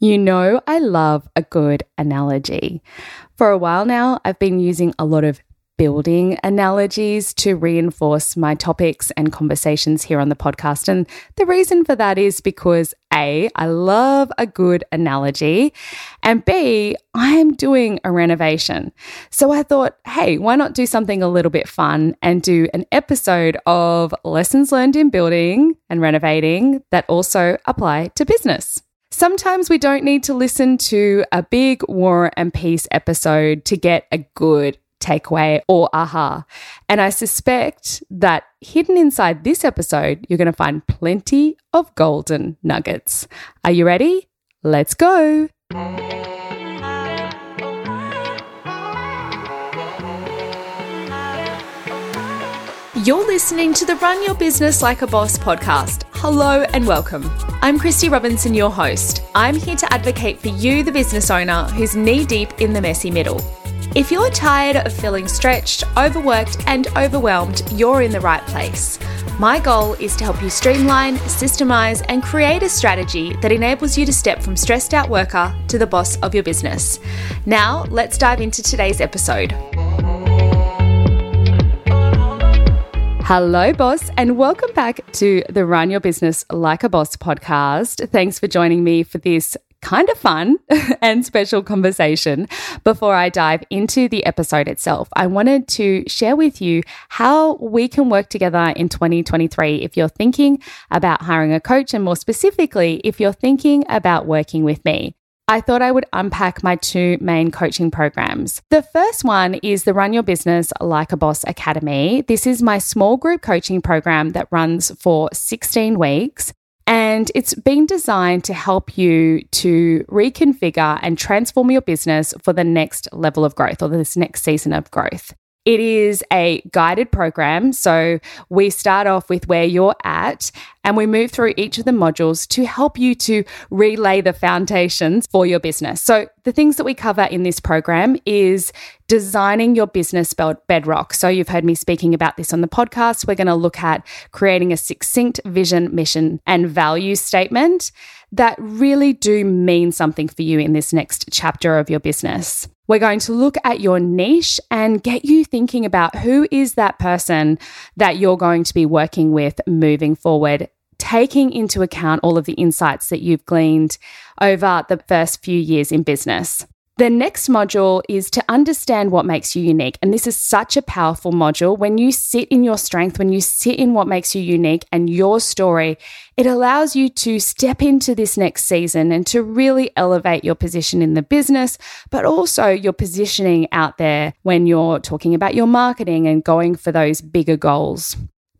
You know, I love a good analogy. For a while now, I've been using a lot of building analogies to reinforce my topics and conversations here on the podcast. And the reason for that is because A, I love a good analogy, and B, I am doing a renovation. So I thought, hey, why not do something a little bit fun and do an episode of lessons learned in building and renovating that also apply to business? Sometimes we don't need to listen to a big war and peace episode to get a good takeaway or aha. And I suspect that hidden inside this episode, you're going to find plenty of golden nuggets. Are you ready? Let's go. You're listening to the Run Your Business Like a Boss podcast. Hello and welcome. I'm Christy Robinson, your host. I'm here to advocate for you, the business owner who's knee deep in the messy middle. If you're tired of feeling stretched, overworked, and overwhelmed, you're in the right place. My goal is to help you streamline, systemize, and create a strategy that enables you to step from stressed out worker to the boss of your business. Now, let's dive into today's episode. Hello, boss, and welcome back to the Run Your Business Like a Boss podcast. Thanks for joining me for this kind of fun and special conversation. Before I dive into the episode itself, I wanted to share with you how we can work together in 2023 if you're thinking about hiring a coach, and more specifically, if you're thinking about working with me. I thought I would unpack my two main coaching programs. The first one is the Run Your Business Like a Boss Academy. This is my small group coaching program that runs for 16 weeks. And it's been designed to help you to reconfigure and transform your business for the next level of growth or this next season of growth. It is a guided program. So we start off with where you're at and we move through each of the modules to help you to relay the foundations for your business. So the things that we cover in this program is designing your business bedrock. So you've heard me speaking about this on the podcast. We're going to look at creating a succinct vision, mission, and value statement that really do mean something for you in this next chapter of your business. We're going to look at your niche and get you thinking about who is that person that you're going to be working with moving forward, taking into account all of the insights that you've gleaned over the first few years in business. The next module is to understand what makes you unique. And this is such a powerful module. When you sit in your strength, when you sit in what makes you unique and your story, it allows you to step into this next season and to really elevate your position in the business, but also your positioning out there when you're talking about your marketing and going for those bigger goals.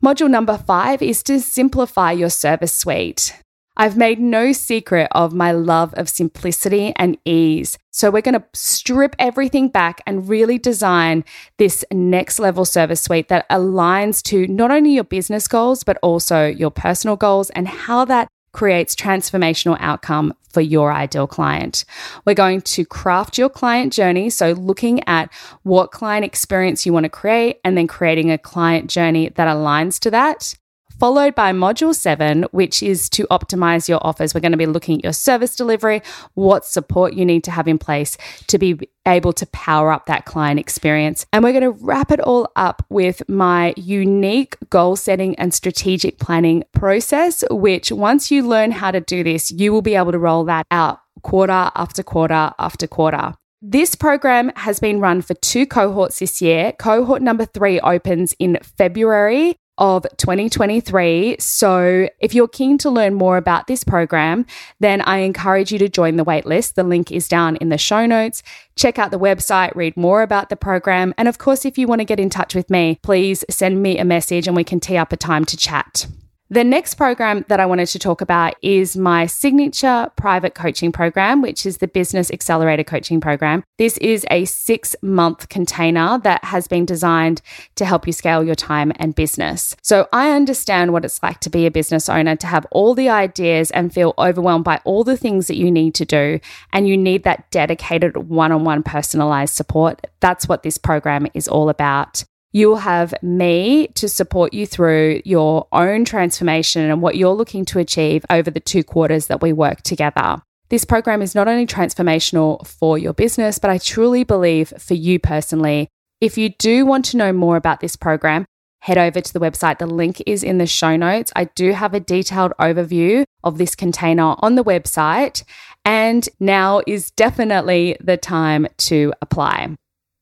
Module number five is to simplify your service suite. I've made no secret of my love of simplicity and ease. So, we're going to strip everything back and really design this next level service suite that aligns to not only your business goals, but also your personal goals and how that creates transformational outcome for your ideal client. We're going to craft your client journey. So, looking at what client experience you want to create and then creating a client journey that aligns to that followed by module seven, which is to optimize your offers. We're going to be looking at your service delivery, what support you need to have in place to be able to power up that client experience. And we're going to wrap it all up with my unique goal setting and strategic planning process, which once you learn how to do this, you will be able to roll that out quarter after quarter after quarter. This program has been run for two cohorts this year. Cohort number three opens in February of 2023. So, if you're keen to learn more about this program, then I encourage you to join the waitlist. The link is down in the show notes. Check out the website, read more about the program. And of course, if you want to get in touch with me, please send me a message and we can tee up a time to chat. The next program that I wanted to talk about is my signature private coaching program, which is the Business Accelerator Coaching Program. This is a six month container that has been designed to help you scale your time and business. So I understand what it's like to be a business owner, to have all the ideas and feel overwhelmed by all the things that you need to do. And you need that dedicated one on one personalized support. That's what this program is all about. You'll have me to support you through your own transformation and what you're looking to achieve over the two quarters that we work together. This program is not only transformational for your business, but I truly believe for you personally. If you do want to know more about this program, head over to the website. The link is in the show notes. I do have a detailed overview of this container on the website, and now is definitely the time to apply.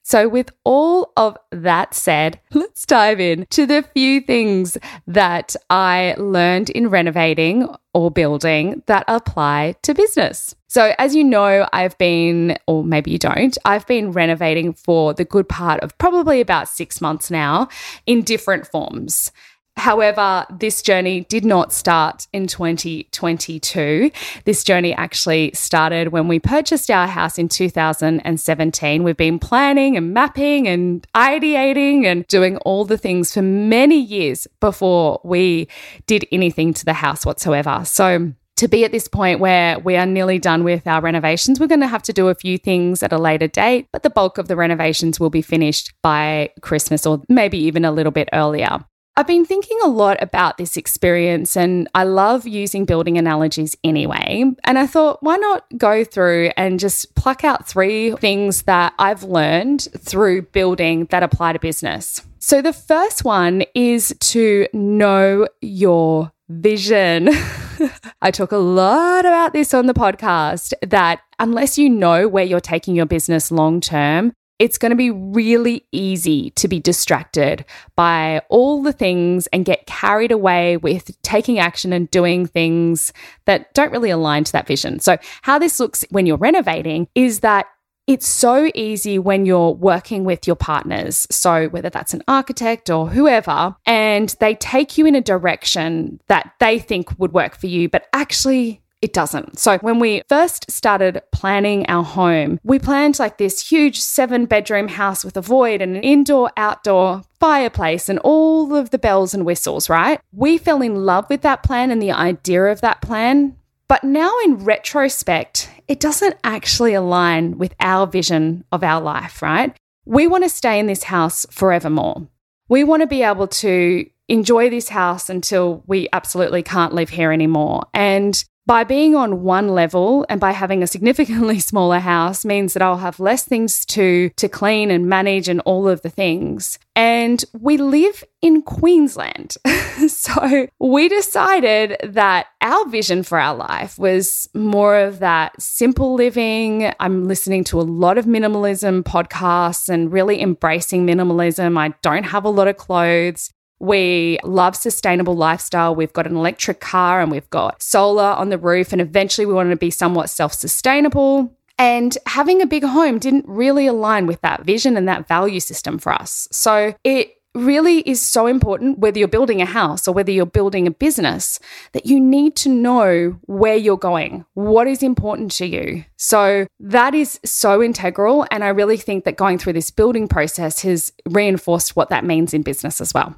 So, with all of that said, let's dive in to the few things that I learned in renovating or building that apply to business. So, as you know, I've been, or maybe you don't, I've been renovating for the good part of probably about six months now in different forms. However, this journey did not start in 2022. This journey actually started when we purchased our house in 2017. We've been planning and mapping and ideating and doing all the things for many years before we did anything to the house whatsoever. So, to be at this point where we are nearly done with our renovations, we're going to have to do a few things at a later date, but the bulk of the renovations will be finished by Christmas or maybe even a little bit earlier. I've been thinking a lot about this experience and I love using building analogies anyway. And I thought, why not go through and just pluck out three things that I've learned through building that apply to business? So the first one is to know your vision. I talk a lot about this on the podcast that unless you know where you're taking your business long term, it's going to be really easy to be distracted by all the things and get carried away with taking action and doing things that don't really align to that vision. So, how this looks when you're renovating is that it's so easy when you're working with your partners. So, whether that's an architect or whoever, and they take you in a direction that they think would work for you, but actually it doesn't. So, when we first started planning our home, we planned like this huge seven bedroom house with a void and an indoor outdoor fireplace and all of the bells and whistles, right? We fell in love with that plan and the idea of that plan. But now, in retrospect, it doesn't actually align with our vision of our life, right? We want to stay in this house forevermore. We want to be able to enjoy this house until we absolutely can't live here anymore. And by being on one level and by having a significantly smaller house means that I'll have less things to to clean and manage and all of the things. And we live in Queensland. so we decided that our vision for our life was more of that simple living. I'm listening to a lot of minimalism podcasts and really embracing minimalism. I don't have a lot of clothes. We love sustainable lifestyle. We've got an electric car and we've got solar on the roof. And eventually we wanted to be somewhat self sustainable. And having a big home didn't really align with that vision and that value system for us. So it really is so important, whether you're building a house or whether you're building a business, that you need to know where you're going, what is important to you. So that is so integral. And I really think that going through this building process has reinforced what that means in business as well.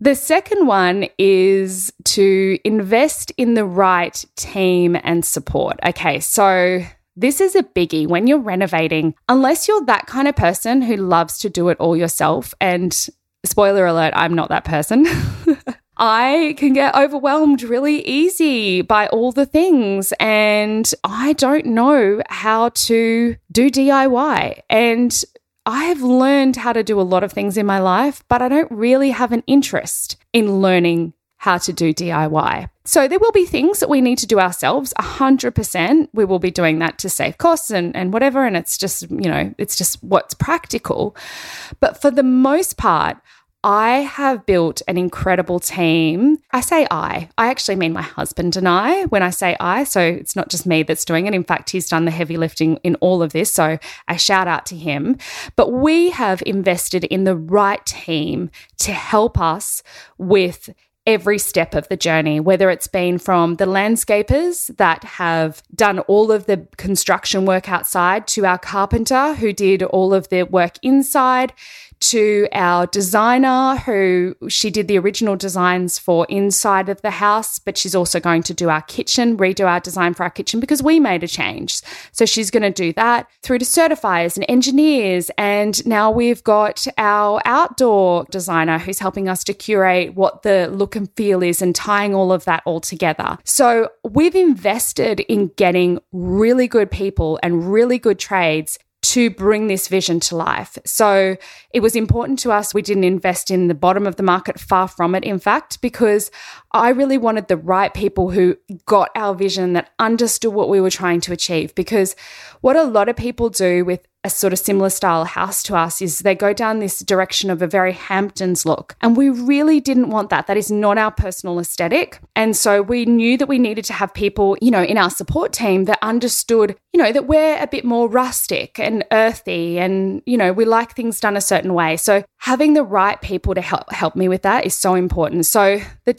The second one is to invest in the right team and support. Okay, so this is a biggie when you're renovating, unless you're that kind of person who loves to do it all yourself. And spoiler alert, I'm not that person. I can get overwhelmed really easy by all the things, and I don't know how to do DIY. And I have learned how to do a lot of things in my life, but I don't really have an interest in learning how to do DIY. So there will be things that we need to do ourselves, 100%. We will be doing that to save costs and, and whatever. And it's just, you know, it's just what's practical. But for the most part, I have built an incredible team. I say I, I actually mean my husband and I when I say I. So it's not just me that's doing it. In fact, he's done the heavy lifting in all of this. So a shout out to him. But we have invested in the right team to help us with every step of the journey, whether it's been from the landscapers that have done all of the construction work outside to our carpenter who did all of the work inside to our designer who she did the original designs for inside of the house, but she's also going to do our kitchen, redo our design for our kitchen because we made a change. So she's going to do that through to certifiers and engineers. And now we've got our outdoor designer who's helping us to curate what the look and feel is and tying all of that all together. So we've invested in getting really good people and really good trades to bring this vision to life. So it was important to us. We didn't invest in the bottom of the market, far from it, in fact, because I really wanted the right people who got our vision, that understood what we were trying to achieve. Because what a lot of people do with a sort of similar style house to us is they go down this direction of a very Hamptons look. And we really didn't want that. That is not our personal aesthetic. And so we knew that we needed to have people, you know, in our support team that understood, you know, that we're a bit more rustic and earthy and, you know, we like things done a certain way. So having the right people to help help me with that is so important. So the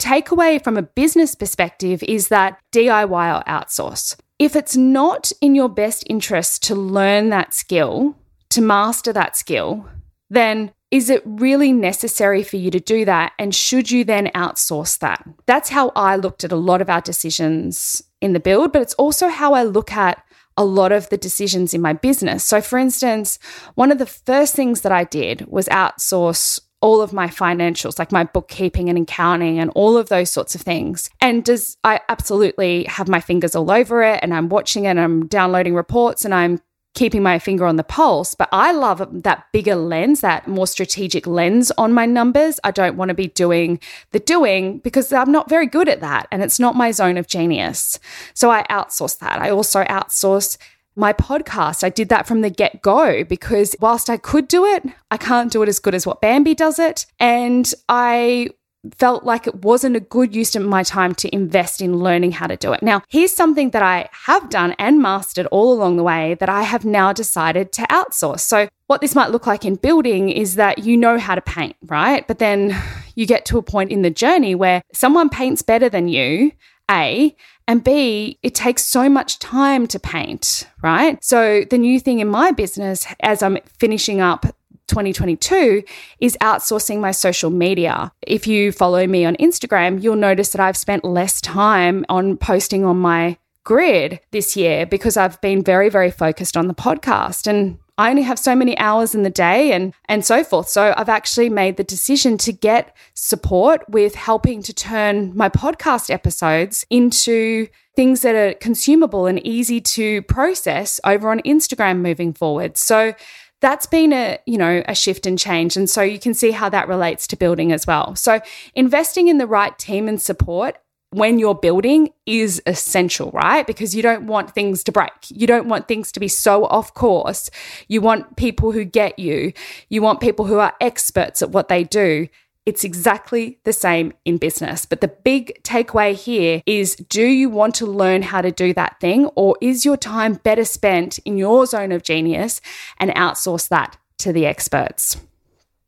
takeaway from a business perspective is that DIY or outsource if it's not in your best interest to learn that skill, to master that skill, then is it really necessary for you to do that? And should you then outsource that? That's how I looked at a lot of our decisions in the build, but it's also how I look at a lot of the decisions in my business. So, for instance, one of the first things that I did was outsource all of my financials, like my bookkeeping and accounting and all of those sorts of things. And does I absolutely have my fingers all over it and I'm watching it and I'm downloading reports and I'm keeping my finger on the pulse, but I love that bigger lens, that more strategic lens on my numbers. I don't want to be doing the doing because I'm not very good at that and it's not my zone of genius. So I outsource that. I also outsource my podcast. I did that from the get go because whilst I could do it, I can't do it as good as what Bambi does it. And I felt like it wasn't a good use of my time to invest in learning how to do it. Now, here's something that I have done and mastered all along the way that I have now decided to outsource. So, what this might look like in building is that you know how to paint, right? But then you get to a point in the journey where someone paints better than you, A, and B, it takes so much time to paint, right? So, the new thing in my business as I'm finishing up 2022 is outsourcing my social media. If you follow me on Instagram, you'll notice that I've spent less time on posting on my grid this year because I've been very, very focused on the podcast. And I only have so many hours in the day and and so forth. So I've actually made the decision to get support with helping to turn my podcast episodes into things that are consumable and easy to process over on Instagram moving forward. So that's been a you know a shift and change and so you can see how that relates to building as well so investing in the right team and support when you're building is essential, right? Because you don't want things to break. You don't want things to be so off course. You want people who get you. You want people who are experts at what they do. It's exactly the same in business. But the big takeaway here is do you want to learn how to do that thing, or is your time better spent in your zone of genius and outsource that to the experts?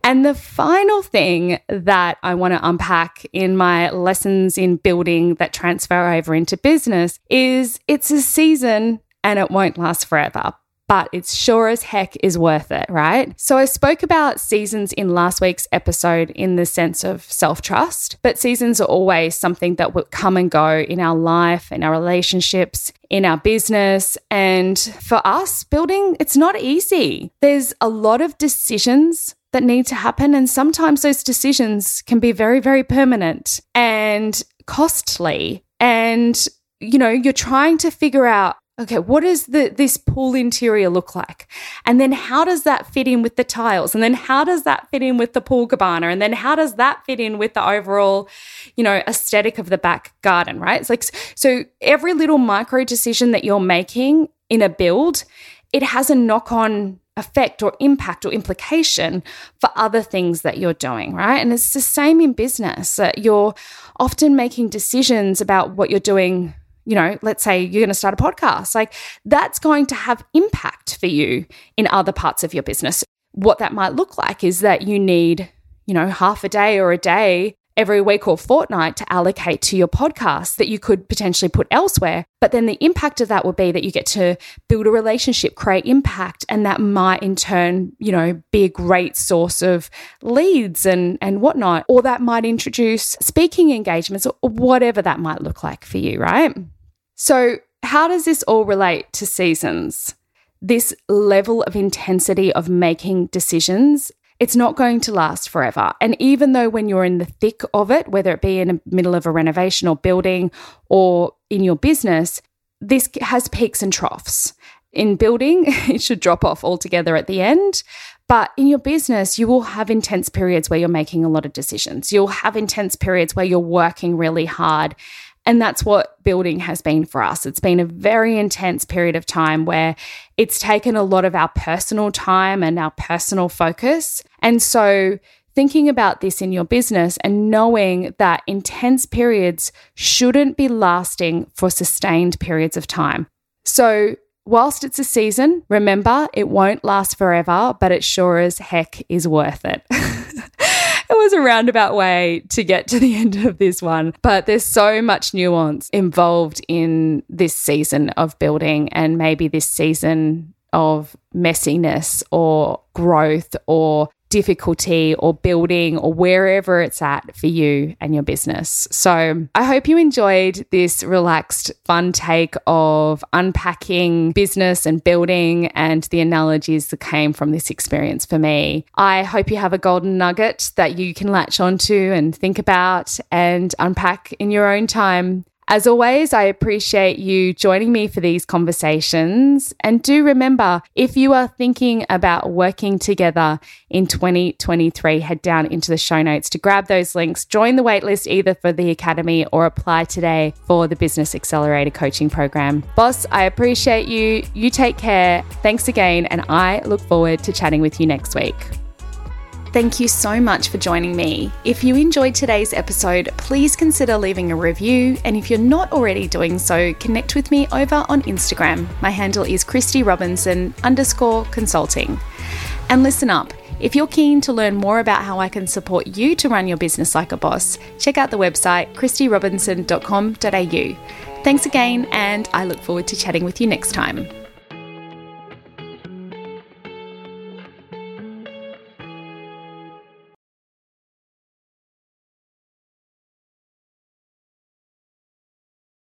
And the final thing that I want to unpack in my lessons in building that transfer over into business is it's a season and it won't last forever. But it's sure as heck is worth it, right? So, I spoke about seasons in last week's episode in the sense of self trust, but seasons are always something that will come and go in our life, in our relationships, in our business. And for us, building, it's not easy. There's a lot of decisions that need to happen. And sometimes those decisions can be very, very permanent and costly. And, you know, you're trying to figure out okay, what does the, this pool interior look like? And then how does that fit in with the tiles? And then how does that fit in with the pool cabana? And then how does that fit in with the overall, you know, aesthetic of the back garden, right? It's like, so every little micro decision that you're making in a build, it has a knock on effect or impact or implication for other things that you're doing, right? And it's the same in business that you're often making decisions about what you're doing. You know, let's say you're going to start a podcast, like that's going to have impact for you in other parts of your business. What that might look like is that you need, you know, half a day or a day every week or fortnight to allocate to your podcast that you could potentially put elsewhere. But then the impact of that would be that you get to build a relationship, create impact, and that might in turn, you know, be a great source of leads and, and whatnot. Or that might introduce speaking engagements or whatever that might look like for you, right? So, how does this all relate to seasons? This level of intensity of making decisions it's not going to last forever. And even though when you're in the thick of it, whether it be in the middle of a renovation or building or in your business, this has peaks and troughs. In building, it should drop off altogether at the end. But in your business, you will have intense periods where you're making a lot of decisions. You'll have intense periods where you're working really hard. And that's what building has been for us. It's been a very intense period of time where it's taken a lot of our personal time and our personal focus. And so, thinking about this in your business and knowing that intense periods shouldn't be lasting for sustained periods of time. So, whilst it's a season, remember it won't last forever, but it sure as heck is worth it. it was a roundabout way to get to the end of this one, but there's so much nuance involved in this season of building and maybe this season of messiness or growth or difficulty or building or wherever it's at for you and your business. So I hope you enjoyed this relaxed, fun take of unpacking business and building and the analogies that came from this experience for me. I hope you have a golden nugget that you can latch onto and think about and unpack in your own time. As always, I appreciate you joining me for these conversations. And do remember, if you are thinking about working together in 2023, head down into the show notes to grab those links, join the waitlist either for the Academy or apply today for the Business Accelerator Coaching Program. Boss, I appreciate you. You take care. Thanks again. And I look forward to chatting with you next week. Thank you so much for joining me. If you enjoyed today's episode, please consider leaving a review. And if you're not already doing so, connect with me over on Instagram. My handle is Christy Robinson underscore consulting. And listen up. If you're keen to learn more about how I can support you to run your business like a boss, check out the website christyrobinson.com.au. Thanks again, and I look forward to chatting with you next time.